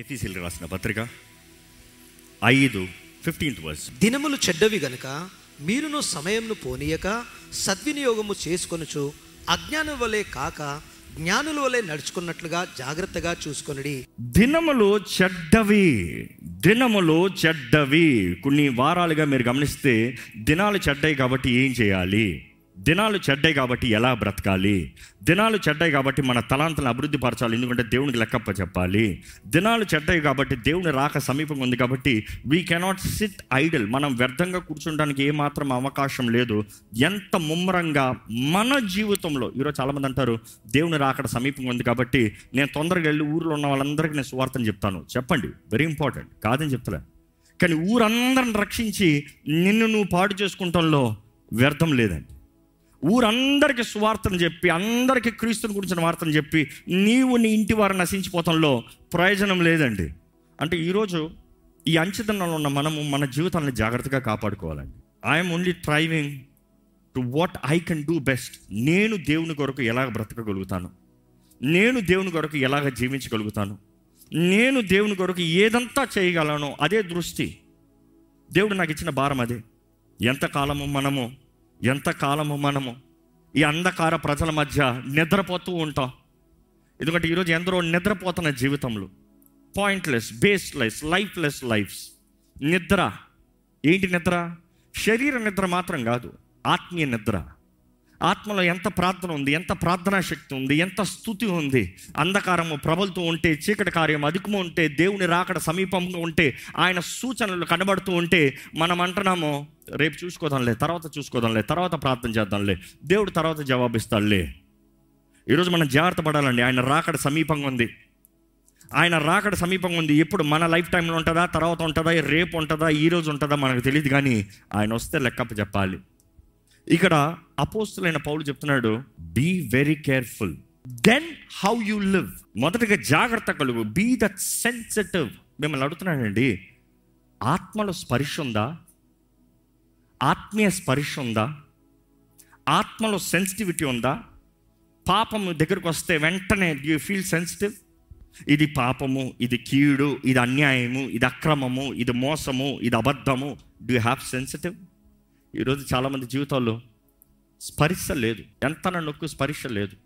ఎఫీసీలు రాసిన పత్రిక ఐదు ఫిఫ్టీన్త్ వర్స్. దినములు చెడ్డవి గనుక మీరును సమయంను పోనీయక సద్వినియోగము చేసుకొనుచు అజ్ఞానం వలె కాక జ్ఞానుల వలె నడుచుకున్నట్లుగా జాగ్రత్తగా చూసుకొనుడి. దినములు చెడ్డవి దినములు చెడ్డవి. కొన్ని వారాలుగా మీరు గమనిస్తే దినాలు చెడ్డాయి కాబట్టి ఏం చేయాలి? దినాలు చెడ్డాయి కాబట్టి ఎలా బ్రతకాలి? దినాలు చెడ్డాయి కాబట్టి మన తలాంతలను అభివృద్ధి పరచాలి ఎందుకంటే దేవునికి లెక్కప్ప చెప్పాలి. దినాలు చెడ్డాయి కాబట్టి దేవుని రాక సమీపంగా ఉంది కాబట్టి వీ కెనాట్ సిట్ ఐడల్ మనం వ్యర్థంగా కూర్చోడానికి ఏమాత్రం అవకాశం లేదు. ఎంత ముమ్మరంగా మన జీవితంలో ఈరోజు చాలామంది అంటారు దేవుని రాకడ సమీపంగా ఉంది కాబట్టి నేను తొందరగా వెళ్ళి ఊరిలో ఉన్న వాళ్ళందరికీ నేను సువార్తను చెప్తాను. చెప్పండి వెరీ ఇంపార్టెంట్ కాదని చెప్తలే. కానీ ఊరందరిని రక్షించి నిన్ను నువ్వు పాడు చేసుకుంటంలో వ్యర్థం లేదండి. ఊరందరికీ సువార్తను చెప్పి అందరికీ క్రీస్తుని గురించిన వార్తను చెప్పి నీవు నీ ఇంటి వారు నశించిపోతంలో ప్రయోజనం లేదండి. అంటే ఈరోజు ఈ అంచెతనంలో ఉన్న మనము మన జీవితాన్ని జాగ్రత్తగా కాపాడుకోవాలండి. I'm only striving to what I can do best. నేను దేవుని కొరకు ఎలాగ బ్రతకగలుగుతాను? నేను దేవుని కొరకు ఎలాగ జీవించగలుగుతాను? నేను దేవుని కొరకు ఏదంతా చేయగలను? అదే దృష్టి. దేవుడు నాకు ఇచ్చిన భారం అదే. ఎంతకాలము మనము ఎంతకాలము మనము ఈ అంధకార ప్రజల మధ్య నిద్రపోతూ ఉంటాం. ఎందుకంటే ఈరోజు ఎందరో నిద్రపోతున్న జీవితంలో పాయింట్లెస్ బేస్లెస్ లైఫ్లెస్ లైఫ్స్ నిద్ర ఏంటి నిద్ర? శరీర నిద్ర మాత్రం కాదు ఆత్మీయ నిద్ర. ఆత్మలో ఎంత ప్రార్థన ఉంది ఎంత ప్రార్థనా శక్తి ఉంది ఎంత స్థుతి ఉంది అంధకారము ప్రబలుతూ ఉంటే చీకటి కార్యం అధికము ఉంటే దేవుని రాకడ సమీపంగా ఉంటే ఆయన సూచనలు కనబడుతూ ఉంటే మనం అంటున్నాము రేపు చూసుకోదాంలే తర్వాత చూసుకోదాంలే తర్వాత ప్రార్థన చేద్దాంలే దేవుడు తర్వాత జవాబిస్తాడులే. ఈరోజు మనం జాగ్రత్త పడాలండి ఆయన రాకడ సమీపంగా ఉంది. ఆయన రాకడ సమీపంగా ఉంది. ఎప్పుడు మన లైఫ్ టైంలో ఉంటుందా తర్వాత ఉంటుందా రేపు ఉంటుందా ఈ రోజు ఉంటుందా మనకు తెలియదు కానీ ఆయన వస్తే లెక్కప్ప చెప్పాలి. ఇక్కడ అపోస్తులైన పౌలు చెప్తున్నాడు be very careful then how you live మొదటగా జాగ్రత్త కలుగు. బీ దట్ సెన్సిటివ్ మిమ్మల్ని అడుగుతున్నానండి. ఆత్మలో స్పర్శ ఉందా? ఆత్మీయ స్పర్శ ఉందా? ఆత్మలో సెన్సిటివిటీ ఉందా? పాపం దగ్గరకు వస్తే వెంటనే యూ ఫీల్ సెన్సిటివ్ ఇది పాపము ఇది కీడు ఇది అన్యాయము ఇది అక్రమము ఇది మోసము ఇది అబద్ధము. డూ హ్యావ్ సెన్సిటివ్ ఈరోజు చాలామంది జీవితాల్లో స్పర్శ లేదు. ఎంత నొక్కు స్పర్శ లేదు.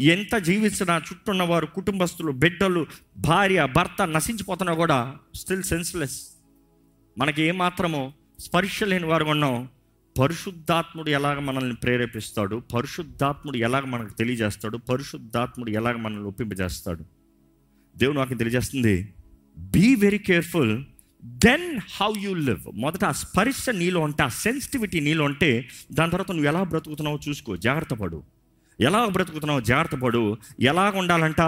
ఎంత జీవించినా చుట్టూ ఉన్నవారు కుటుంబస్తులు బిడ్డలు భార్య భర్త నశించిపోతున్నా కూడా స్టిల్ సెన్స్లెస్ మనకి ఏమాత్రమో స్పర్శ లేని వారు ఉన్నాం. పరిశుద్ధాత్ముడు ఎలాగ మనల్ని ప్రేరేపిస్తాడు? పరిశుద్ధాత్ముడు ఎలాగ మనకు తెలియజేస్తాడు? పరిశుద్ధాత్ముడు ఎలాగ మనల్ని ఒప్పింపజేస్తాడు? దేవుడు నాకు తెలియజేస్తుంది be very careful then how you live మొదట ఆ స్పర్శ నీలో ఉంటే ఆ సెన్సిటివిటీ నీలో ఉంటే దాని తర్వాత నువ్వు ఎలా బ్రతుకుతున్నావో చూసుకో జాగ్రత్త పడు. ఎలా బ్రతుకుతున్నావో జాగ్రత్త పడు. ఎలాగ ఉండాలంట?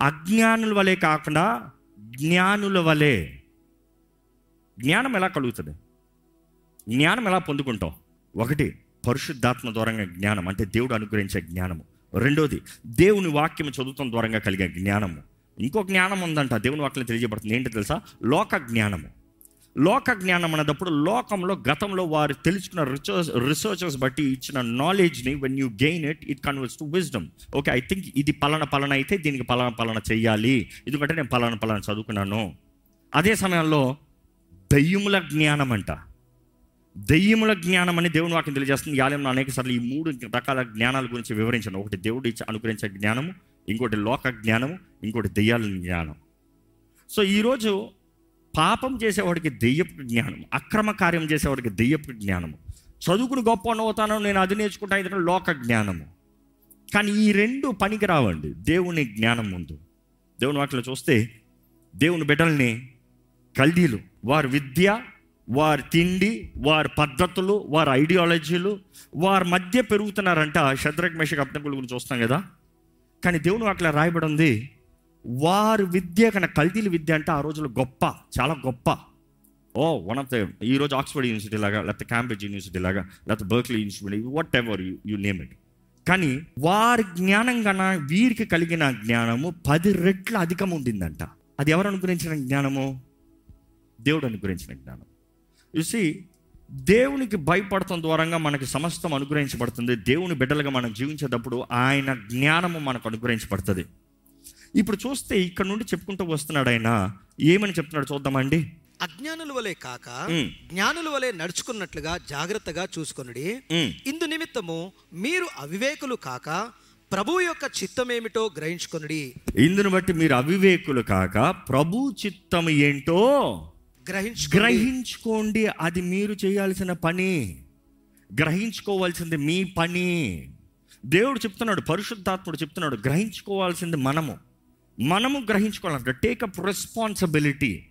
అజ్ఞానుల వలె కాకుండా జ్ఞానుల వలె. జ్ఞానం ఎలా కలుగుతుంది? జ్ఞానం ఎలా పొందుకుంటావు ఒకటి పరిశుద్ధాత్మ ద్వారంగా జ్ఞానం అంటే దేవుడు అనుగ్రహించే జ్ఞానము. రెండోది దేవుని వాక్యం చదువుతాం ద్వారంగా కలిగే జ్ఞానము. ఇంకో జ్ఞానం ఉందంట దేవుని వాక్యం తెలియజేయబడుతుంది. ఏంటి తెలుసా? లోక జ్ఞానము. లోక జ్ఞానం అన్నప్పుడు లోకంలో గతంలో వారు తెలుసుకున్న రిసోర్స్ రీసెర్చర్స్ బట్టి ఇచ్చిన నాలెడ్జ్ని when you gain it it converse to wisdom okay I think ఇది పలాన పలాన అయితే దీనికి పలాన పలాన చేయాలి. ఎందుకంటే నేను పలాన పలాన చదువుకున్నాను. అదే సమయంలో దయ్యముల జ్ఞానం అంట. దెయ్యముల జ్ఞానం అని దేవుని వాక్యం తెలియజేస్తుంది. యాలయంలో అనేక సార్లు ఈ మూడు రకాల జ్ఞానాల గురించి వివరించాను. ఒకటి దేవుడు ఇచ్చి అనుగ్రహించే జ్ఞానము ఇంకోటి లోక జ్ఞానము ఇంకోటి దెయ్యాల జ్ఞానం. సో ఈరోజు పాపం చేసేవాడికి దెయ్యపు జ్ఞానం అక్రమ కార్యం చేసేవాడికి దెయ్యపు జ్ఞానము. చదువుకుని గొప్ప అవుతాను నేను అది నేర్చుకుంటా ఇది లోక జ్ఞానము. కానీ ఈ రెండు పనికి రావండి. దేవుని జ్ఞానం ముందు. దేవుని వాటిలో చూస్తే దేవుని బిడ్డల్ని కల్దీలు. వారి విద్య వారి తిండి వారి పద్ధతులు వారి ఐడియాలజీలు వారి మధ్య పెరుగుతున్నారంట శద్రక్ మేషక్ అబ్దకుల గురించి చూస్తాం కదా. కానీ దేవుని అట్లా రాయబడి ఉంది వారు విద్య కన్నా కల్తీలు విద్య అంటే ఆ రోజుల్లో గొప్ప చాలా గొప్ప. ఓ వన్ ఆఫ్ ద ఈరోజు ఆక్స్ఫర్డ్ యూనివర్సిటీ లాగా లేకపోతే క్యాంబ్రిడ్జ్ యూనివర్సిటీ లాగా లేకపోతే Berkeley university whatever you name it కానీ వారి జ్ఞానం కన్నా వీరికి కలిగిన జ్ఞానము పది రెట్లు అధికం ఉండిందంట. అది ఎవరు అనుగ్రహించిన జ్ఞానము? దేవుడు అనుగ్రహించిన జ్ఞానం. చూసి దేవునికి భయపడటం ద్వారంగా మనకి సమస్తం అనుగ్రహించబడుతుంది. దేవుని బిడ్డలుగా మనం జీవించేటప్పుడు ఆయన జ్ఞానము మనకు అనుగ్రహించబడుతుంది. ఇప్పుడు చూస్తే ఇక్కడ నుండి చెప్పుకుంటూ వస్తున్నాడు ఆయన. ఏమని చెప్తున్నాడు చూద్దామండి? అజ్ఞానుల వలె కాక. జ్ఞానుల వలె నడుచుకున్నట్లుగా జాగ్రత్తగా చూసుకొనుడి. ఉమ్. ఇందు నిమిత్తము మీరు అవివేకులు కాక ప్రభు యొక్క చిత్తమేమిటో గ్రహించుకొనుడి. ఇందును బట్టి మీరు అవివేకులు కాక ప్రభు చిత్తం ఏంటో గ్రహించు గ్రహించుకోండి. అది మీరు చేయాల్సిన పని. గ్రహించుకోవాల్సింది మీ పని. దేవుడు చెప్తున్నాడు పరిశుద్ధాత్ముడు చెప్తున్నాడు గ్రహించుకోవాల్సింది మనము. మనము గ్రహించుకోవాలంట టేకప్ రెస్పాన్సిబిలిటీ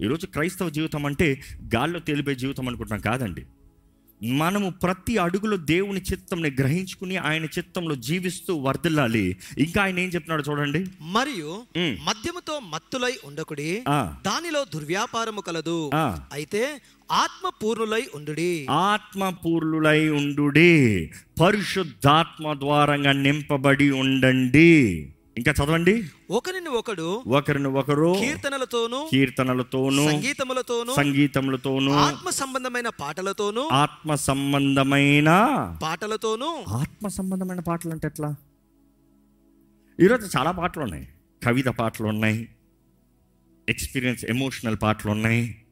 ఈరోజు క్రైస్తవ జీవితం అంటే గాల్లో తేలిపే జీవితం అనుకుంటున్నాం కాదండి. మనము ప్రతి అడుగులో దేవుని చిత్తంని గ్రహించుకుని ఆయన చిత్తంలో జీవిస్తూ వర్ధిల్లాలి. ఇంకా ఆయన ఏం చెప్తున్నాడు చూడండి. మరియు. మద్యముతో మత్తులై ఉండకుడి. దానిలో దుర్వ్యాపారము కలదు. అయితే ఆత్మ పూర్ణులై ఉండుడి. ఆత్మపూర్ణులై ఉండుడి. పరిశుద్ధాత్మ ద్వారంగా నింపబడి ఉండండి. ఇంకా చదవండి. ఒకరిని ఒకడు ఒకరిని ఒకరు కీర్తనలతోనూ కీర్తనలతోనూ సంగీతములతోనూ సంగీతములతోనూ ఆత్మ సంబంధమైన పాటలతోనూ ఆత్మ సంబంధమైన పాటలతోనూ. ఆత్మ సంబంధమైన పాటలు అంటే ఎట్లా? ఈరోజు చాలా పాటలు ఉన్నాయి కవిత పాటలు ఉన్నాయి ఎక్స్పీరియన్స్ ఎమోషనల్ పాటలు ఉన్నాయి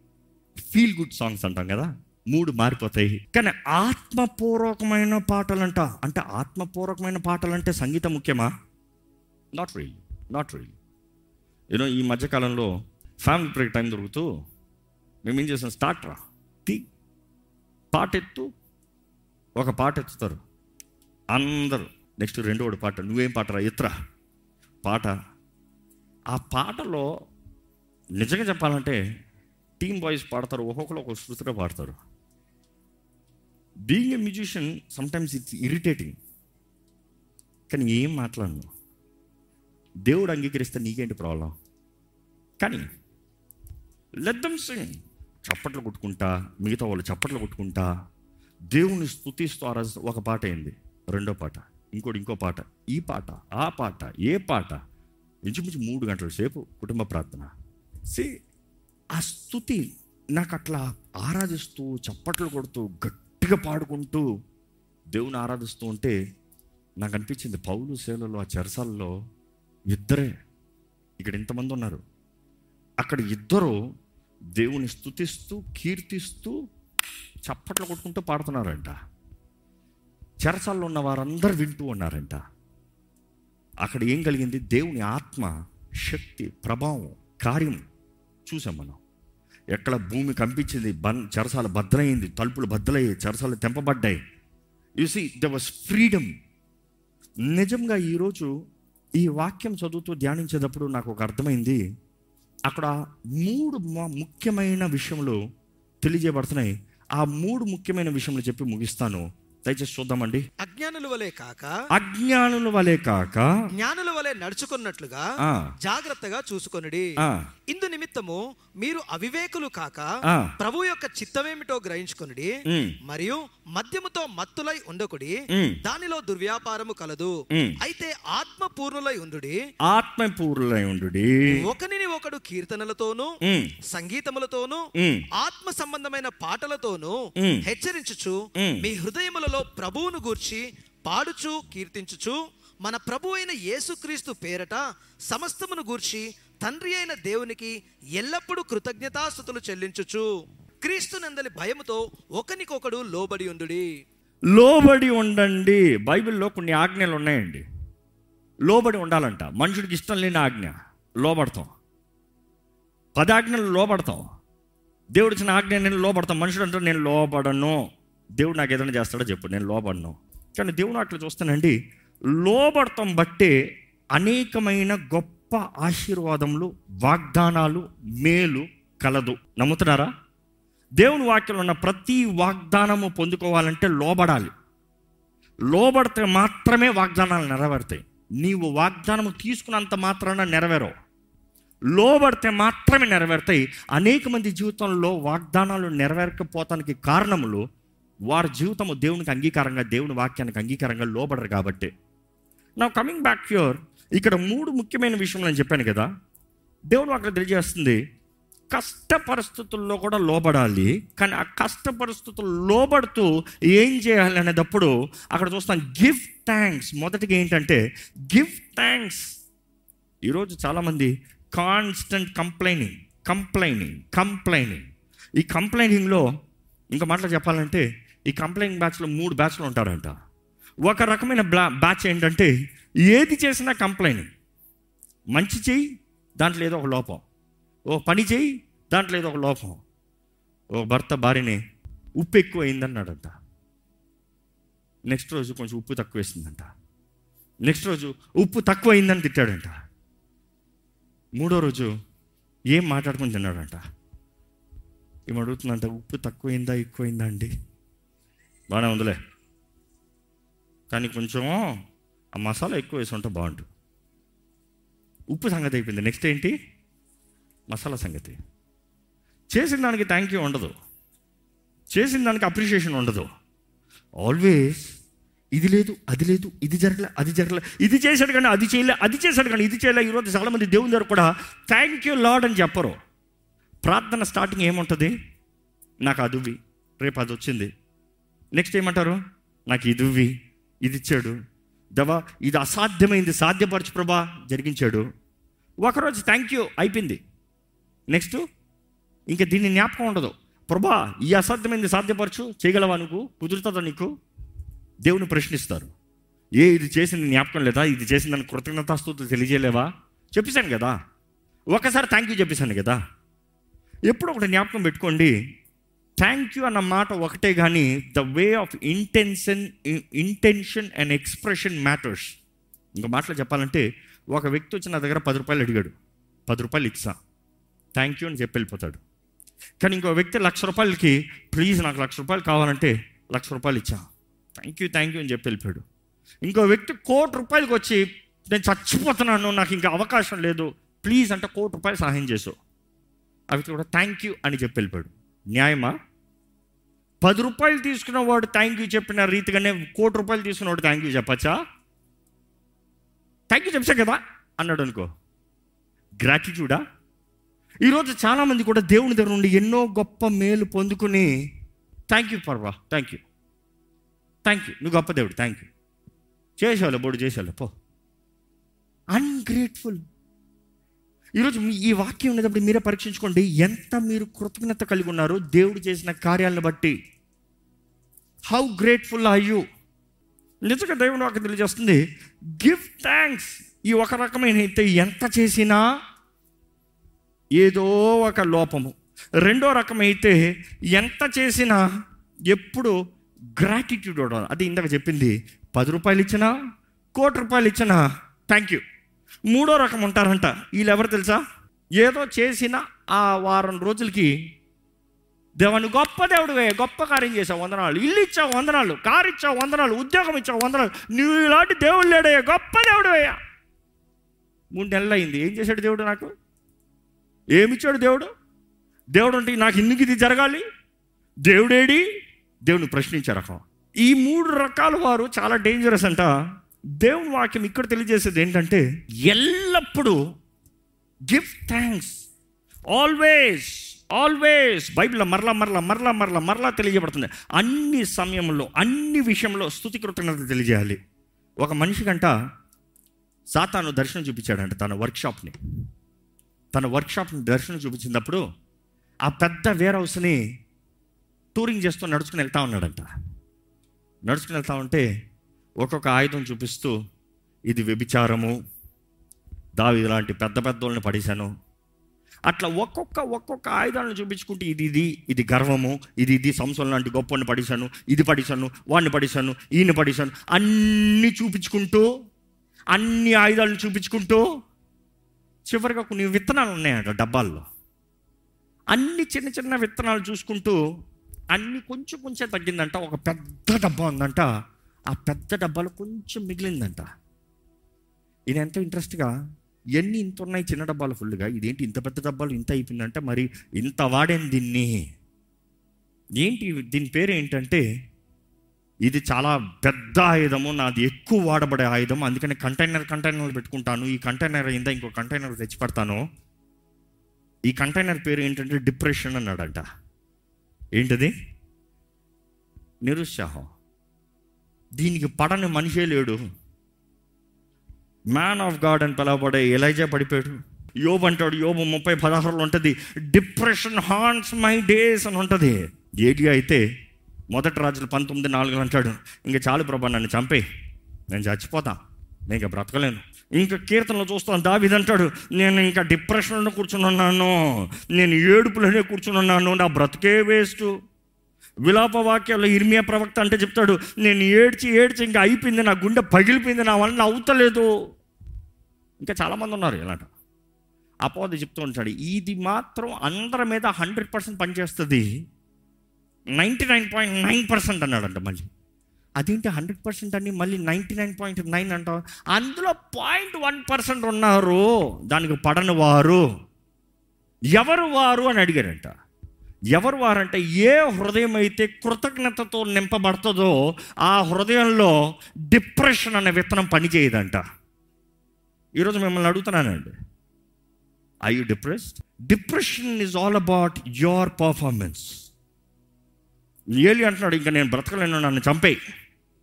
ఫీల్ గుడ్ సాంగ్స్ అంటాం కదా. మూడు మారిపోతాయి. కానీ ఆత్మపూర్వకమైన పాటలంట. అంటే ఆత్మపూర్వకమైన పాటలు అంటే సంగీతం ముఖ్యమా? Not real not real you know ఈ మధ్యకాలంలో ఫ్యామిలీ బ్రేక్ టైం దొరుకుతూ మేము ఏం చేసాం? స్టార్ట్ రా. తీ. పాట ఎత్తు ఒక పాట ఎత్తుతారు. అందరూ. నెక్స్ట్ రెండోడు పాట. నువ్వేం పాటరా? ఎత్తురా. పాట. ఆ పాటలో నిజంగా చెప్పాలంటే టీమ్ బాయ్స్ పాడతారు. ఒక్కొక్కరు ఒక శృతిగా పాడతారు. Being a musician sometimes it's irritating కానీ ఏం మాట్లాడను? దేవుడు అంగీకరిస్తే నీకేంటి ప్రాబ్లం? కానీ లెద్దం సింగ్ చప్పట్లు కొట్టుకుంటా మిగతా వాళ్ళు చప్పట్లు కొట్టుకుంటా దేవుని స్థుతిస్తూ ఆ ఒక పాట అయింది. రెండో పాట ఇంకోటి ఇంకో పాట ఈ పాట ఆ పాట ఏ పాట? ఇంచుమించు మూడు గంటల సేపు కుటుంబ ప్రార్థన. సి ఆ స్థుతి నాకు అట్లా ఆరాధిస్తూ చప్పట్లు కొడుతూ గట్టిగా పాడుకుంటూ దేవుని ఆరాధిస్తూ ఉంటే నాకు అనిపించింది పౌలు సేలలో ఆ చెరసాలలో ఇద్దరే. ఇక్కడ ఇంతమంది ఉన్నారు. అక్కడ ఇద్దరు దేవుని స్థుతిస్తూ కీర్తిస్తూ చప్పట్లు కొట్టుకుంటూ పాడుతున్నారంట. చెరసాల్లో ఉన్న వారందరూ వింటూ ఉన్నారంట. అక్కడ ఏం కలిగింది? దేవుని ఆత్మ శక్తి ప్రభావం కార్యం చూసాం మనం. ఎక్కడ భూమి కంపించింది బన్ చెరసాల భద్రయింది తలుపులు భద్రయ్యాయి చెరసాలు తెంపబడ్డాయి. You see the was freedom నిజంగా ఈరోజు ఈ వాక్యం చదువుతూ ధ్యానించేటప్పుడు నాకు ఒక అర్థమైంది. అక్కడ మూడు ముఖ్యమైన విషయంలో తెలియజేయబడుతున్నాయి. ఆ మూడు ముఖ్యమైన విషయంలో చెప్పి ముగిస్తాను. దయచేసి చూద్దామండి. అజ్ఞానుల వలె కాక అజ్ఞానుల వలె కాక జ్ఞానుల వలె నడుచుకున్నట్లుగా జాగ్రత్తగా చూసుకొనుడి ఇందు నిమిత్తము మీరు అవివేకులు కాక. ప్రభు యొక్క చిత్తమేమిటో గ్రహించుకొనుడి మరియు మద్యముతో మత్తులై ఉండకుడి దానిలో దుర్వ్యాపారము కలదు. అయితే ఆత్మ పూర్ణులై ఉండుడి. ఆత్మపూర్ణులై ఉండు ఒకనిని ఒకడు కీర్తనలతోనూ సంగీతములతోనూ ఆత్మ సంబంధమైన పాటలతోనూ. హెచ్చరించుచు. మీ హృదయములలో ప్రభువును గూర్చి పాడుచు కీర్తించుచు మన ప్రభు అయిన యేసుక్రీస్తు పేరట సమస్తమును గూర్చి తండ్రి అయిన దేవునికి ఎల్లప్పుడూ కృతజ్ఞతాస్థుతులు చెల్లించుచు. క్రీస్తు నందలి భయముతో ఒకనికొకడు లోబడి ఉండుడి. లోబడి ఉండండి. బైబిల్లో కొన్ని ఆజ్ఞలు ఉన్నాయండి. లోబడి ఉండాలంట. మనుషుడికి ఇష్టం లేని ఆజ్ఞ. లోబడతాం. పదాజ్ఞలు లోబడతాం. దేవుడిచ్చిన ఆజ్ఞ నేను లోబడతాం. మనుషుడు అంటే నేను లోబడను. దేవుడు నాకు ఏదైనా చేస్తాడో చెప్పు నేను లోబడను. కానీ దేవుడు అట్లా చూస్తానండి లోబడతాం బట్టే అనేకమైన గొప్ప ఆశీర్వాదములు వాగ్దానాలు మేలు కలదు. నమ్ముతున్నారా? దేవుని వాక్యంలో ఉన్న ప్రతి వాగ్దానము పొందుకోవాలంటే లోబడాలి. లోబడితే మాత్రమే వాగ్దానాలు నెరవేరుతాయి. నీవు వాగ్దానము తీసుకున్నంత మాత్రాన నెరవేరవు. లోబడితే మాత్రమే నెరవేరుతాయి. అనేక మంది జీవితంలో వాగ్దానాలు నెరవేరకపోతానికి కారణములు వారి జీవితము దేవునికి అంగీకారంగా దేవుని వాక్యానికి అంగీకారంగా లోబడరు కాబట్టి. నా కమింగ్ బ్యాక్ యూర్ ఇక్కడ మూడు ముఖ్యమైన విషయం నేను చెప్పాను కదా. దేవుడు అక్కడ తెలియజేస్తుంది కష్ట పరిస్థితుల్లో కూడా లోబడాలి కానీ ఆ కష్ట పరిస్థితులు లోబడుతూ ఏం చేయాలి అనేటప్పుడు అక్కడ చూస్తాం గివ్ థ్యాంక్స్ మొదటిగా ఏంటంటే గివ్ థ్యాంక్స్ ఈరోజు చాలామంది కాన్స్టెంట్ కంప్లైనింగ్ కంప్లైనింగ్ కంప్లైనింగ్ ఈ కంప్లైనింగ్లో ఇంకా మాటలు చెప్పాలంటే ఈ కంప్లైంట్ బ్యాచ్లో మూడు బ్యాచ్లు ఉంటారంట. ఒక రకమైన బ్లా బ్యాచ్ ఏంటంటే ఏది చేసినా కంప్లైనింగ్. మంచి చెయ్యి దాంట్లో ఏదో ఒక లోపం. ఓ పని చేయి దాంట్లో ఏదో ఒక లోపం. ఓ భర్త భార్యని ఉప్పు ఎక్కువ అయిందన్నాడంట నెక్స్ట్ రోజు కొంచెం ఉప్పు తక్కువ వేసిందంట నెక్స్ట్ రోజు ఉప్పు తక్కువ అయిందని తిట్టాడంట. మూడో రోజు ఏం మాట్లాడుకుని తిన్నాడంట. ఏమడుగుతుందంట అడుగుతుందంట ఉప్పు తక్కువైందా ఎక్కువైందా అండి? బాగానే ఉందిలే. కానీ కొంచెం ఆ మసాలా ఎక్కువ వేసి ఉంటే బాగుంటుంది ఉప్పు సంగతి అయిపోయింది. నెక్స్ట్ ఏంటి? మసాలా సంగతి. చేసిన దానికి థ్యాంక్ యూ ఉండదు. చేసిన దానికి అప్రిషియేషన్ ఉండదు. ఆల్వేస్ ఇది లేదు అది లేదు ఇది జరగలే అది జరగలే. ఇది చేశాడు కానీ అది చేయలే అది చేశాడు కానీ ఇది చేయలే. ఈరోజు చాలామంది దేవుని దగ్గర కూడా థ్యాంక్ యూ లాడ్ అని చెప్పరు. ప్రార్థన స్టార్టింగ్ ఏముంటుంది? నాకు అదువి రేపు అది వచ్చింది. నెక్స్ట్ ఏమంటారు? నాకు ఇది ఇవ్వి ఇది ఇచ్చాడు. దవా ఇది అసాధ్యమైంది సాధ్యపరచు ప్రభా జరిగించాడు. ఒకరోజు థ్యాంక్ యూ అయిపోయింది. నెక్స్ట్ ఇంకా దీన్ని జ్ఞాపకం ఉండదు. ప్రభా ఈ అసాధ్యమైంది సాధ్యపరచు చేయగలవా నువ్వు? కుదురుతుందా నీకు? దేవుని ప్రశ్నిస్తారు. ఏ ఇది చేసింది జ్ఞాపకం లేదా? ఇది చేసిన దాని కృతజ్ఞతాస్తుతులు తెలియజేయలేవా? చెప్పేశాను కదా. ఒకసారి థ్యాంక్ యూ చెప్పేశాను కదా. ఎప్పుడు ఒకటి జ్ఞాపకం పెట్టుకోండి. థ్యాంక్ యూ అన్న మాట ఒకటే కానీ the way of intention intention and expression matters ఇంకా మాటలు చెప్పాలంటే ఒక వ్యక్తి వచ్చి నా దగ్గర పది రూపాయలు అడిగాడు. పది రూపాయలు ఇచ్చా. థ్యాంక్ యూ అని చెప్పి వెళ్ళిపోతాడు. కానీ ఇంకో వ్యక్తి లక్ష రూపాయలకి ప్లీజ్ నాకు లక్ష రూపాయలు కావాలంటే లక్ష రూపాయలు ఇచ్చా. థ్యాంక్ యూ థ్యాంక్ యూ అని చెప్పి వెళ్ళిపోయాడు. ఇంకో వ్యక్తి కోటి రూపాయలకి వచ్చి నేను చచ్చిపోతున్నాను నాకు ఇంకా అవకాశం లేదు. ప్లీజ్ అంటే కోటి రూపాయలు సహాయం చేసావు. ఆ వ్యక్తి కూడా థ్యాంక్ యూ అని చెప్పి వెళ్ళిపోయాడు. న్యాయమా? పది రూపాయలు తీసుకున్న వాడు థ్యాంక్ యూ చెప్పిన రీతిగానే కోటి రూపాయలు తీసుకున్నవాడు థ్యాంక్ యూ చెప్పచ్చా? థ్యాంక్ యూ చెప్పా కదా? అన్నాడు అనుకో. గ్రాటిట్యూడా ఈరోజు చాలామంది కూడా దేవుని దగ్గర నుండి ఎన్నో గొప్ప మేలు పొందుకుని థ్యాంక్ యూ పర్వా థ్యాంక్ యూ థ్యాంక్ యూ నువ్వు గొప్ప దేవుడు థ్యాంక్ యూ చేసేవాళ్ళు బోడు చేసేవాళ్ళు పో. అన్గ్రేట్ఫుల్ ఈరోజు మీ ఈ వాక్యం ఉన్నప్పుడు మీరే పరీక్షించుకోండి. ఎంత మీరు కృతజ్ఞత కలిగి ఉన్నారో దేవుడు చేసిన కార్యాలను బట్టి. హౌ గ్రేట్ఫుల్ ఆర్ యూ నిజంగా దేవుడు నాకు తెలియజేస్తుంది గివ్ థ్యాంక్స్ ఈ ఒక రకమైన అయితే ఎంత చేసినా ఏదో ఒక లోపము. రెండో రకమైతే ఎంత చేసినా ఎప్పుడు గ్రాటిట్యూడ్ ఉండదు అది ఇందాక చెప్పింది పది రూపాయలు ఇచ్చినా కోటి రూపాయలు ఇచ్చినా థ్యాంక్ యూ మూడో రకం ఉంటారంట. వీళ్ళు ఎవరు తెలుసా? ఏదో చేసిన ఆ వారం రోజులకి దేవుని గొప్ప దేవుడివే గొప్ప కార్యం చేసావు వందనాలు. ఇల్లు ఇచ్చావు వందనాలు. కారు ఇచ్చావు వందనాలు. ఉద్యోగం ఇచ్చావు వందనాలు. నువ్వు ఇలాంటి దేవుడు లేడయ్యా గొప్ప దేవుడువయ్యా మూడు నెలలు అయింది. ఏం చేశాడు దేవుడు నాకు? ఏమిచ్చాడు దేవుడు? దేవుడు అంటే నాకు ఇందుకు ఇది జరగాలి? దేవుడేడి? దేవుని ప్రశ్నించే రకం. ఈ మూడు రకాల వారు చాలా డేంజరస్ అంట. దేవుని వాక్యం ఇక్కడ తెలియజేసేది ఏంటంటే ఎల్లప్పుడూ గివ్ థ్యాంక్స్. ఆల్వేస్ ఆల్వేస్ బైబిల్లో మరలా మరలా మరలా మరలా మరలా తెలియజేయబడుతుంది. అన్ని సమయంలో అన్ని విషయంలో స్థుతి కృతజ్ఞత తెలియజేయాలి. ఒక మనిషి కంట సాతాను దర్శనం చూపించాడంట తన వర్క్షాప్ని. తన వర్క్షాప్ని దర్శనం చూపించినప్పుడు ఆ పెద్ద వేర్ హౌస్ని టూరింగ్ చేస్తూ నడుచుకుని వెళ్తా ఉన్నాడంట. నడుచుకుని వెళ్తా ఉంటే ఒక్కొక్క ఆయుధం చూపిస్తూ ఇది వ్యభిచారము దావి లాంటి పెద్ద పెద్దోళ్ళని పడేశాను. అట్లా ఒక్కొక్క ఒక్కొక్క ఆయుధాలను చూపించుకుంటే ఇది ఇది ఇది గర్వము ఇది ఇది సంసం లాంటి గొప్పని పడేశాను ఇది పడేశాను వాడిని పడేశాను ఈయన పడేశాను అన్నీ చూపించుకుంటూ అన్ని ఆయుధాలను చూపించుకుంటూ చివరిగా కొన్ని విత్తనాలు ఉన్నాయంట డబ్బాల్లో. అన్ని చిన్న చిన్న విత్తనాలు చూసుకుంటూ అన్ని కొంచెం కొంచెం తగ్గిందంట ఒక పెద్ద డబ్బా ఉందంట ఆ పెద్ద డబ్బాలో కొంచెం మిగిలిందంట. ఇది ఎంతో ఇంట్రెస్ట్గా? ఎన్ని ఇంత ఉన్నాయి చిన్న డబ్బాలు ఫుల్గా? ఇదేంటి ఇంత పెద్ద డబ్బాలు ఇంత అయిపోయిందంటే మరి ఇంత వాడాను దీన్ని? ఏంటి దీని పేరు ఏంటంటే ఇది చాలా పెద్ద ఆయుధము నాది ఎక్కువ వాడబడే ఆయుధం అందుకని కంటైనర్ కంటైనర్లు పెట్టుకుంటాను. ఈ కంటైనర్ అయిందా ఇంకో కంటైనర్ తెచ్చి పెడతాను ఈ కంటైనర్ పేరు ఏంటంటే డిప్రెషన్ అన్నాడంట. ఏంటది? నిరుత్సాహం. దీనికి పడని మనిషే లేడు. మ్యాన్ ఆఫ్ గాడ్ అని పిలవబడే ఎలైజా పడిపోయాడు. యోబు అంటాడు యోబు ముప్పై పదహారులో ఉంటుంది. డిప్రెషన్ హాన్స్ మై డేస్ అని ఉంటుంది. ఏడి అయితే మొదటి రాజులు పంతొమ్మిది నాలుగు అంటాడు. ఇంకా చాలు ప్రభా నన్ను చంపే. నేను చచ్చిపోతా. నేను ఇంకా బ్రతకలేను. ఇంకా కీర్తనలు చూస్తాను. దావిది అంటాడు నేను ఇంకా డిప్రెషన్లో కూర్చుని ఉన్నాను. నేను ఏడుపులోనే కూర్చుని ఉన్నాను. నా బ్రతికే వేస్ట్ విలాప వాక్యంలో ఇర్మియా ప్రవక్త అంటే చెప్తాడు నేను ఏడ్చి ఏడ్చి ఇంకా అయిపోయింది నా గుండె పగిలిపోయింది నా వల్ల అవుతలేదు ఇంకా చాలామంది ఉన్నారు ఇలాంటి. అపోది చెప్తూ ఉంటాడు ఇది మాత్రం అందరి మీద హండ్రెడ్ పర్సెంట్ పనిచేస్తుంది. Ninety nine point nine percent అన్నాడంట మళ్ళీ. అదేంటి హండ్రెడ్ పర్సెంట్ అని మళ్ళీ నైంటీ నైన్ పాయింట్ నైన్ అంటావు? అందులో పాయింట్ వన్ పర్సెంట్ ఉన్నారు దానికి పడని వారు. ఎవరు వారు? అని అడిగారంట. ఎవరు వారంటే ఏ హృదయం అయితే కృతజ్ఞతతో నింపబడుతుందో ఆ హృదయంలో డిప్రెషన్ అనే విత్తనం పనిచేయదంట. ఈరోజు మిమ్మల్ని అడుగుతున్నానండి. I you depressed depression is all about your performance ఏలి అంటున్నాడు ఇంకా నేను బ్రతకలేను నన్ను చంపే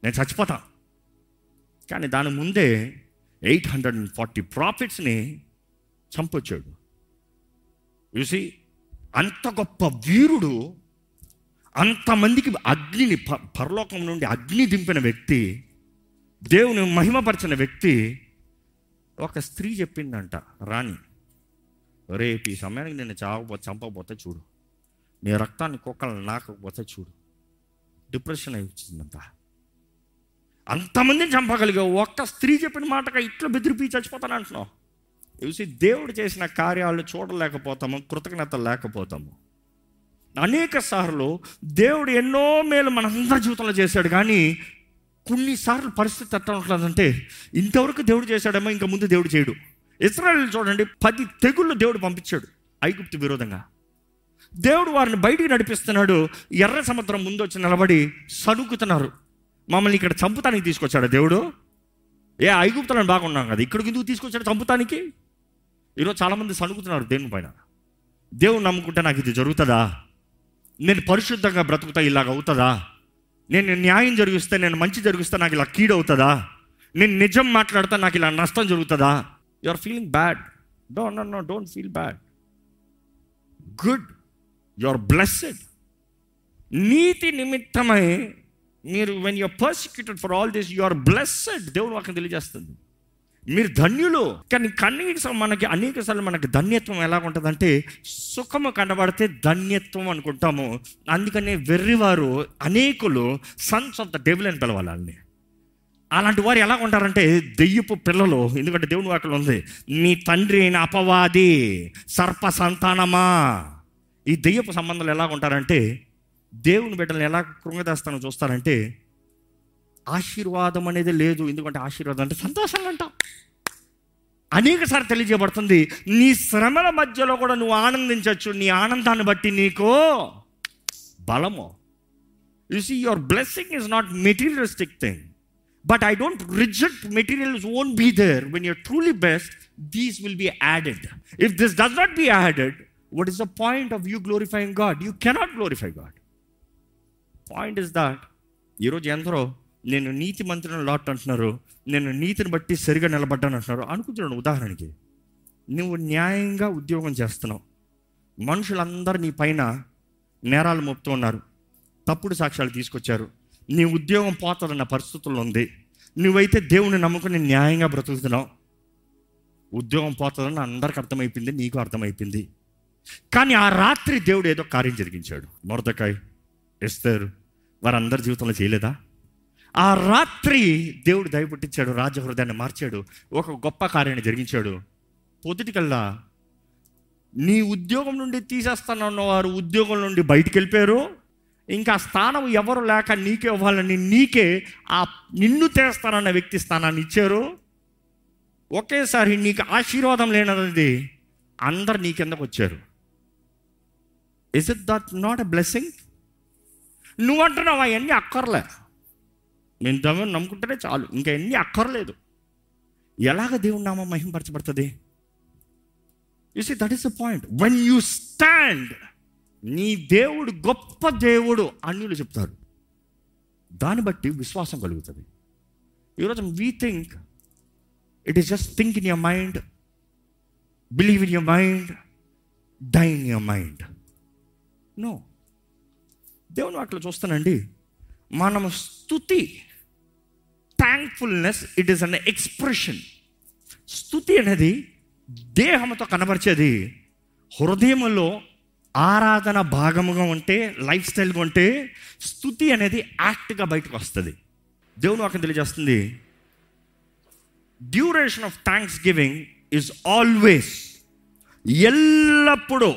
నేను చచ్చిపోతా. కానీ దాని ముందే ఎయిట్ హండ్రెడ్ అండ్ ఫార్టీ ప్రాఫిట్స్ని చంపొచ్చాడు. చూసి అంత గొప్ప వీరుడు అంతమందికి అగ్నిని ప- పరలోకం నుండి అగ్ని దింపిన వ్యక్తి దేవుని మహిమపరిచిన వ్యక్తి ఒక స్త్రీ చెప్పిందంట రాణి రేపు ఈ సమయానికి నేను చావపో చంపకపోతే చూడు. నీ రక్తాన్ని కుక్కలను నాకపోతే చూడు. డిప్రెషన్ అయి వచ్చిందంట. అంతమందిని చంపగలిగా ఒక్క స్త్రీ చెప్పిన మాటగా ఇట్లా బెదిరిపి చచ్చిపోతాను అంటున్నావు చూసి దేవుడు చేసిన కార్యాలు చూడలేకపోతాము కృతజ్ఞత లేకపోతాము. అనేక సార్లు దేవుడు ఎన్నో మేలు మనందరి జీవితంలో చేశాడు కానీ కొన్నిసార్లు పరిస్థితి ఎట్లా ఉంటుందంటే ఇంతవరకు దేవుడు చేశాడేమో ఇంకా ముందు దేవుడు చేయడు. ఇస్రాయల్ చూడండి పది తెగుళ్ళు దేవుడు పంపించాడు ఐగుప్తు విరోధంగా. దేవుడు వారిని బయటికి నడిపిస్తున్నాడు ఎర్ర సముద్రం ముందు వచ్చి నిలబడి సణుకుతున్నారు. మమ్మల్ని ఇక్కడ చంపుతానికి తీసుకొచ్చాడు దేవుడు? ఏ ఐగుప్తులను బాగున్నాం కదా ఇక్కడికి ఎందుకు తీసుకొచ్చాడు చంపుతానికి ఈరోజు చాలామంది సణుకుతున్నారు దేవుని పైన. దేవుని నమ్ముకుంటే నాకు ఇది జరుగుతుందా? నేను పరిశుద్ధంగా బ్రతుకుతా ఇలాగ అవుతుందా? నేను న్యాయం జరిగిస్తే నేను మంచి జరిగిస్తే నాకు ఇలా కీడవుతుందా నేను నిజం మాట్లాడితే నాకు ఇలా నష్టం జరుగుతుందా? You are feeling bad don't no no don't feel bad good you are blessed నీతి నిమిత్తమై మీరు when you're persecuted for all this you are blessed దేవుడు వాక్యం తెలియజేస్తుంది. మీరు ధన్యులు. కానీ కనీసం మనకి అనేక సార్లు మనకి ధన్యత్వం ఎలా ఉంటుందంటే సుఖము కనబడితే ధన్యత్వం అనుకుంటాము. అందుకనే వెర్రివారు అనేకులు సన్స్ ఆఫ్ ద డెవిల్ అని పిలవాలి వాళ్ళని అలాంటి వారు ఎలా ఉంటారంటే దెయ్యపు పిల్లలు. ఎందుకంటే దేవుని వాటిలో ఉంది నీ తండ్రి అయిన అపవాది సర్ప సంతానమా ఈ దెయ్యపు సంబంధాలు ఎలా ఉంటారంటే దేవుని బిడ్డలను ఎలా కృంగదేస్తానో చూస్తారంటే ఆశీర్వాదం అనేది లేదు. ఎందుకంటే ఆశీర్వాదం అంటే సంతోషంగా అంటాం. అనేకసారి తెలియజేయబడుతుంది. నీ శ్రమల మధ్యలో కూడా నువ్వు ఆనందించవచ్చు నీ ఆనందాన్ని బట్టి నీకు బలము. You see your blessing is not materialistic thing but I don't reject materials own be there when you're truly best these will be added if this does not be added what is the point of you glorifying God you cannot glorify God point is that ఈరోజు ఎందరో నేను నీతి మంత్రిని lot అంటున్నారు. నేను నీతిని బట్టి సరిగా నిలబడ్డాను అంటున్నారు. అనుకుంటున్నాను ఉదాహరణకి నువ్వు న్యాయంగా ఉద్యోగం చేస్తున్నావు. మనుషులందరూ నీ పైన నేరాలు మోపుతూ ఉన్నారు. తప్పుడు సాక్ష్యాలు తీసుకొచ్చారు. నీ ఉద్యోగం పోతుందన్న పరిస్థితుల్లో ఉంది. నువ్వైతే దేవుని నమ్ముకుని న్యాయంగా బ్రతుకుతున్నావు. ఉద్యోగం పోతుందని అందరికి అర్థమైపోయింది నీకు అర్థమైపోయింది. కానీ ఆ రాత్రి దేవుడు ఏదో కార్యం జరిగించాడు. మొరదకాయ్ ఎస్తారు వారందరి జీవితంలో చేయలేదా? ఆ రాత్రి దేవుడు దయపుట్టించాడు రాజహృదయాన్ని మార్చాడు ఒక గొప్ప కార్యాన్ని జరిగించాడు. పొద్దుటికల్లా నీ ఉద్యోగం నుండి తీసేస్తానన్న వారు ఉద్యోగం నుండి బయటికి వెళ్ళిపోయారు ఇంకా స్థానం ఎవరు లేక నీకే ఇవ్వాలని నీకే ఆ నిన్ను తెస్తానన్న వ్యక్తి స్థానాన్ని ఇచ్చారు. ఒకేసారి నీకు ఆశీర్వాదం లేనది అందరు నీ కిందకు వచ్చారు. Is it that not a blessing నువ్వు అంటున్నావు అవన్నీ అక్కర్లే. నేను దేవుని నమ్ముకుంటేనే చాలు. ఇంకా ఎన్ని అక్కర్లేదు. ఎలాగ దేవుని నామం మహింపరచబడుతుంది? You see that is the point when you stand నీ దేవుడు గొప్ప దేవుడు అన్యులు చెప్తారు. దాన్ని బట్టి విశ్వాసం కలుగుతుంది. ఈరోజు we think it is just think in your mind believe in your mind die in your mind no దేవుని వాటిలో చూస్తానండి మనం స్థుతి thankfulness it is an expression స్థుతి అనేది దేహంతో కనబరిచేది. హృదయంలో ఆరాధన భాగముగా ఉంటే లైఫ్ స్టైల్గా ఉంటే స్థుతి అనేది యాక్ట్గా బయటకు వస్తుంది. దేవుని వాక్యం తెలియజేస్తుంది. Duration of thanksgiving is always ఎల్లప్పుడూ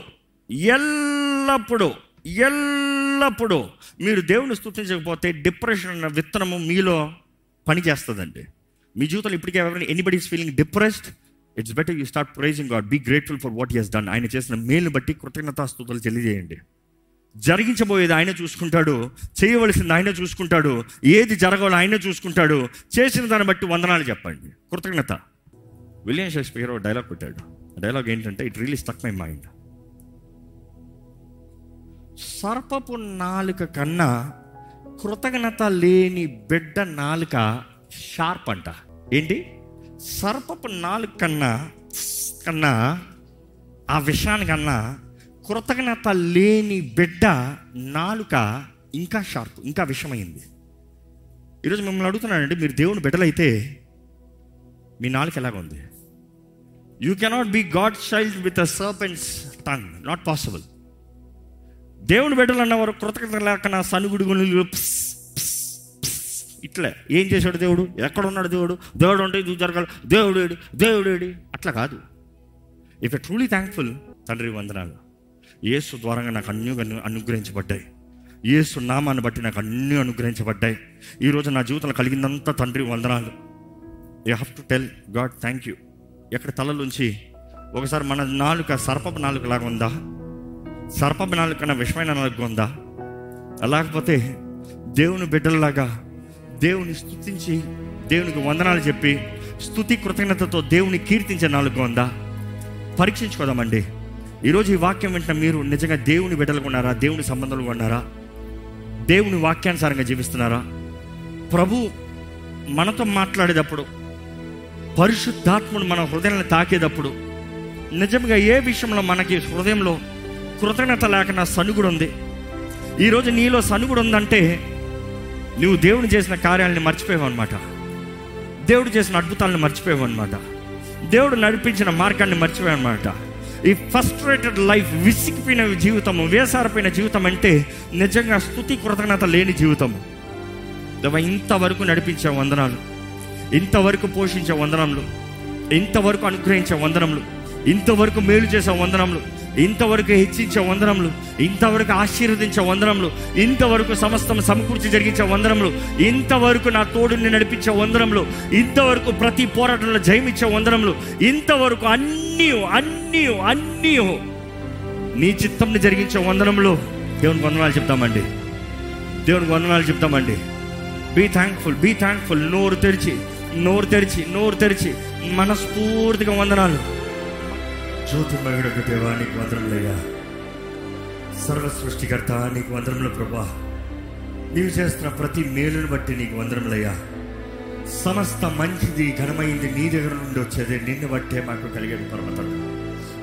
ఎల్లప్పుడూ ఎల్లప్పుడూ మీరు దేవుని స్థుతించకపోతే డిప్రెషన్ అన్న విత్తనము మీలో పని చేస్తుందండి. మీ జీవితంలో ఇప్పటికే ఎవరైనా anybody is feeling depressed it's better you start praising God be grateful for what he's done ఆయన చేసిన మేలు బట్టి కృతజ్ఞతాస్తుతులు తెలియజేయండి జరిగించబోయేది ఆయన చూసుకుంటాడు చేయవలసింది ఆయన చూసుకుంటాడు ఏది జరగాలో ఆయన చూసుకుంటాడు చేసిన దాన్ని బట్టి వందనాలు చెప్పండి. కృతజ్ఞత. విలియం షేక్స్పియర్ ఒక డైలాగ్ పెట్టాడు. డైలాగ్ ఏంటంటే it really stuck my mind సర్పపు నాలుక కన్నా కృతజ్ఞత లేని బిడ్డ నాలుక షార్ప్ అంట. ఏంటి? సర్పపు నాలుక కన్నా కన్నా ఆ విషయానికన్నా కృతజ్ఞత లేని బిడ్డ నాలుక ఇంకా షార్ప్ ఇంకా విషమైంది ఈరోజు మిమ్మల్ని అడుగుతున్నానండి మీరు దేవుని బిడ్డలైతే మీ నాలుక ఎలాగ ఉంది? You cannot be God child with a serpent's tongue not possible దేవుని బిడ్డలు అన్నవారు కృతజ్ఞత లేకనా సనుగుడు గుణులు ప్స్, ఇట్లే. ఏం చేశాడు దేవుడు? ఎక్కడ ఉన్నాడు దేవుడు? దేవుడు ఉంటే ఇది జరగాలి? దేవుడు ఏడి దేవుడు ఏడి. అట్లా కాదు. ఇఫ్ ట్రూలీ థ్యాంక్ఫుల్ తండ్రి వందనాలు. యేసు ద్వారంగా నాకు అన్ని అనుగ్రహించబడ్డాయి. యేసు నామాన్ని బట్టి నాకు అన్నీ అనుగ్రహించబడ్డాయి. ఈరోజు నా జీవితంలో కలిగిందంతా తండ్రి వందనాలు. You have to tell God thank you ఎక్కడ తలలోంచి ఒకసారి మన నాలుక సర్పపు నాలుక లాగా ఉందా? సర్పపు నాలుక కన్నా విషమైన నలుగు ఉందా? లేకపోతే దేవుని బిడ్డలలాగా దేవుని స్థుతించి దేవునికి వందనాలు చెప్పి స్తుతి కృతజ్ఞతతో దేవుని కీర్తించే నాలుగు ఉందా? పరీక్షించుకోదామండి. ఈరోజు ఈ వాక్యం వెంట మీరు నిజంగా దేవుని బిడ్డలు ఉన్నారా? దేవుని సంబంధాలు ఉన్నారా? దేవుని వాక్యానుసారంగా జీవిస్తున్నారా? ప్రభు మనతో మాట్లాడేటప్పుడు పరిశుద్ధాత్ముడు మన హృదయాన్ని తాకేటప్పుడు నిజంగా ఏ విషయంలో మనకి హృదయంలో కృతజ్ఞత లేకుండా సనుగుడు ఉంది ఈరోజు నీలో సనుగుడు ఉందంటే నువ్వు దేవుడు చేసిన కార్యాలని మర్చిపోయావు అనమాట దేవుడు చేసిన అద్భుతాలను మర్చిపోయావు అనమాట దేవుడు నడిపించిన మార్గాన్ని మర్చిపోయావు అనమాట ఈ ఫస్ట్రేటెడ్ లైఫ్ విసిగిపోయిన జీవితము వేసారిపోయిన జీవితం అంటే నిజంగా స్థుతి కృతజ్ఞత లేని జీవితం దేవా ఇంతవరకు నడిపించే వందనాలు ఇంతవరకు పోషించే వందనములు ఇంతవరకు అనుగ్రహించే వందనములు ఇంతవరకు మేలు చేసే వందనములు ఇంతవరకు హెచ్చించే వందనములు ఇంతవరకు ఆశీర్వదించే వందనములు ఇంతవరకు సమస్తం సమకూర్చి జరిగించే వందనములు ఇంతవరకు నా తోడుని నడిపించే వందనములు ఇంతవరకు ప్రతి పోరాటంలో జయమిచ్చే వందనములు ఇంతవరకు అన్నీ అన్నీ అన్నీ నీ చిత్తంని జరిగించే వందనములు. దేవునికి వందనాలు చెప్తామండి. దేవునికి వందనాలు చెప్తామండి. బీ థ్యాంక్ఫుల్ బీ థ్యాంక్ఫుల్ నోరు తెరిచి నోరు తెరిచి నోరు తెరిచి మనస్ఫూర్తిగా వందనాలు. జ్యోతిమయుడు దేవా నీకు వందరములయ్యా సర్వ సృష్టికర్త నీకు వందరములు ప్రభా. నీవు చేస్తున్న ప్రతి మేలును బట్టి నీకు వందరములయ్యా సమస్త మంచిది ఘనమైంది నీ దగ్గర నుండి వచ్చేది నిన్ను బట్టే మాకు కలిగేది పర్వతం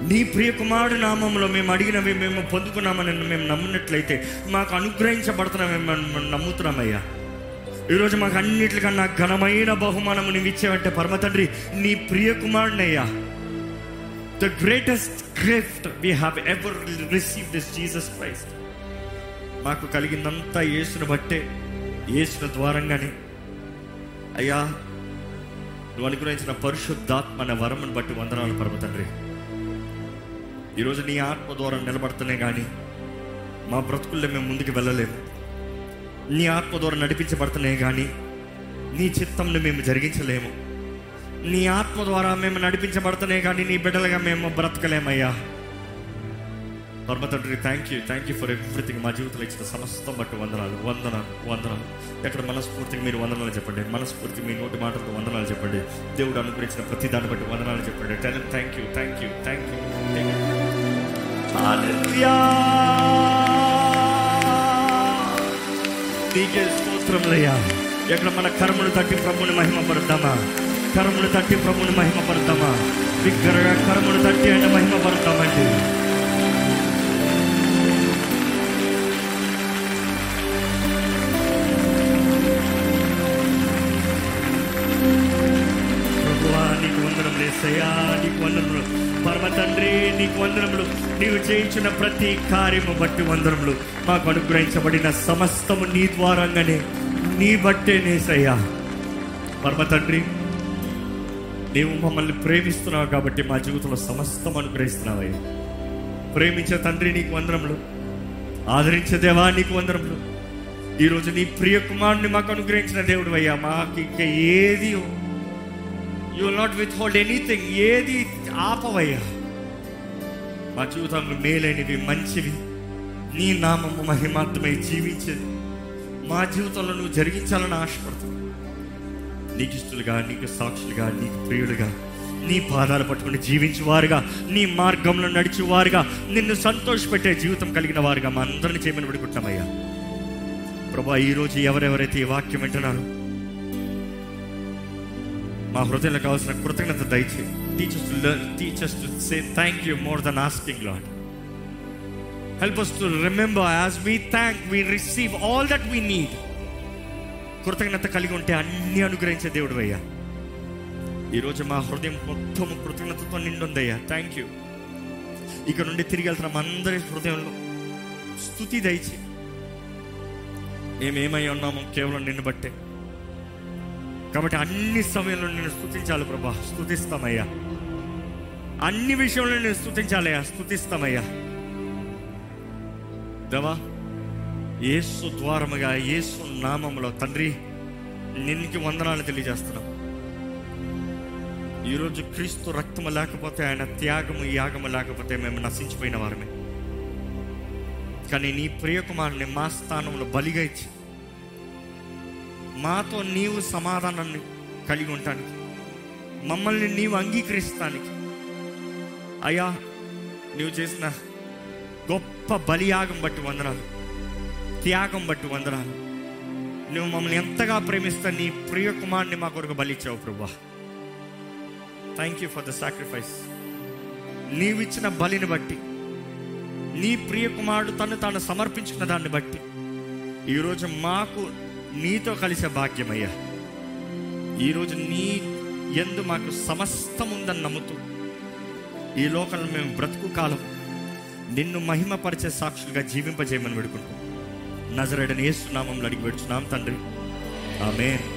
నీ ప్రియ కుమారుడు నామంలో మేము అడిగినవి మేము పొందుకున్నామని మేము నమ్మినట్లయితే మాకు అనుగ్రహించబడుతున్నామే మేము నమ్ముతున్నామయ్యా. ఈరోజు మాకు అన్నిటికన్నా ఘనమైన బహుమానము నీవు ఇచ్చేవంటే పరమ తండ్రి నీ ప్రియకుమారుడినయ్యా the greatest gift we have ever receive this Jesus Christ మాకు కలిగిందంతా యేసును బట్టే యేసును ద్వారంగానే. అయ్యా నువ్వు అనుగ్రహించిన పరిశుద్ధాత్మ అనే వరమును బట్టి వందనాలు పరమ తండ్రి. ఈరోజు నీ ఆత్మ ద్వారా నిలబడుతున్నాయి కానీ మా బ్రతుకుల్లో మేము ముందుకు వెళ్ళలేము. నీ ఆత్మ ద్వారా నడిపించబడుతున్నాయి కానీ నీ చిత్తంను మేము జరిగించలేము. నీ ఆత్మ ద్వారా మేము నడిపించబడుతున్నాయి కానీ నీ బిడ్డలుగా మేము బ్రతకలేమయ్యా. పరమతండ్రి thank you thank you for everything మా జీవితంలో ఇచ్చిన సమస్తం బట్టి వందనాలు వందనాలు వందనాలు ఎక్కడ మనస్ఫూర్తికి మీరు వందనాలు చెప్పండి. మనస్ఫూర్తి మీ నోటి మాటలతో వందనాలు చెప్పండి. దేవుడు అనుగ్రహించిన ప్రతి దాన్ని బట్టి వందనాలు చెప్పండి. Ten thank you thank you thank you నీకే స్తోత్రములయ్యా. ఎక్కడ మన కర్మను తట్టి ప్రభుని మహిమ పడతామా కరములు తట్టి ప్రభుని మహిమపడతామా బిగ్గరగా కరములు తట్టి ఆయన మహిమపడతామండి నీకు వందనములు ఏసయ్యా నీకు వందనములు. పరమ తండ్రి నీకు వందనములు. నీవు చేయించిన ప్రతి కార్యము బట్టి వందనములు. మాకు అనుగ్రహించబడిన సమస్తము నీ ద్వారంగానే. నీ బట్టే నేసయ్యా పరమ తండ్రి నీవు మమ్మల్ని ప్రేమిస్తున్నావు కాబట్టి మా జీవితంలో సమస్తం అనుగ్రహిస్తున్నావయ్యా. ప్రేమించే తండ్రి నీకు వందరములు ఆదరించే దేవా నీకు వందరములు ఈరోజు నీ ప్రియ కుమారుని మాకు అనుగ్రహించిన దేవుడు అయ్యా మాకు ఇంకా ఏది you will not withhold anything ఏది ఆపవయ్యా. మా జీవితంలో మేలైనవి మంచివి. నీ నామము మహిమార్థమై జీవించేది. మా జీవితంలో నువ్వు జరిగించాలని ఆశపడుతున్నావు నీకు ఇష్టలుగా నీకు సాక్షులుగా నీకు ప్రియులుగా నీ పాదాలు పట్టుకుని జీవించేవారుగా నీ మార్గంలో నడిచేవారుగా నిన్ను సంతోషపెట్టే జీవితం కలిగిన వారుగా మా అందరిని చేయమని పెడుకుంటామయ్యా ప్రభా ఈరోజు ఎవరెవరైతే ఈ వాక్యం వింటున్నారో మా హృదయంలో కావాల్సిన కృతజ్ఞత దయచే teachers to learn teachers to say thank you more than asking Lord help us to remember as we thank we receive all that we need కృతజ్ఞత కలిగి ఉంటే అన్ని అనుగ్రహించే దేవుడు అయ్యా. ఈరోజు మా హృదయం మొత్తం కృతజ్ఞతతో నిండుందయ్యా థ్యాంక్ యూ ఇక్కడ నుండి తిరిగి వెళ్తున్నాం అందరి హృదయంలో స్థుతి దయచి. మేమేమై ఉన్నామో కేవలం నిన్ను బట్టే. కాబట్టి అన్ని సమయంలో నేను స్థుతించాలి ప్రభా. స్థుతిస్తామయ్యా. అన్ని విషయంలో నేను స్థుతించాలయ్యా. స్థుతిస్తామయ్యా. దవా యేసు ద్వారముగా ఏసు నామములో తండ్రి నిన్నుకి వందనాలు తెలియజేస్తున్నాం. ఈరోజు క్రీస్తు రక్తము లేకపోతే ఆయన త్యాగము యాగము లేకపోతే మేము నశించిపోయిన వారమే. కానీ నీ ప్రియకుమారుని మా స్థానంలో బలిగా ఇచ్చి మాతో నీవు సమాధానాన్ని కలిగి ఉండటానికి మమ్మల్ని నీవు అంగీకరిస్తానికి అయ్యా నీవు చేసిన గొప్ప బలియాగం బట్టి వందనాలు. త్యాగం బట్టి వందనాలు. నువ్వు మమ్మల్ని ఎంతగా ప్రేమిస్తా నీ ప్రియ కుమారుని మా కొరకు బలిచ్చావు ప్రభా. Thank you for the sacrifice నీవిచ్చిన బలిని బట్టి నీ ప్రియ కుమారుడు తను తాను సమర్పించుకున్న దాన్ని బట్టి ఈరోజు మాకు నీతో కలిసే భాగ్యమయ్యా. ఈరోజు నీ ఎందు మాకు సమస్తం ఉందని నమ్ముతూ ఈ లోకంలో మేము బ్రతుకు కాలం నిన్ను మహిమపరిచే సాక్షులుగా జీవింపజేయమని పెడుకుంటాం నజరడని ఏసునామంలో అడిగి పెడుచున్నాం తండ్రి. ఆమెన్.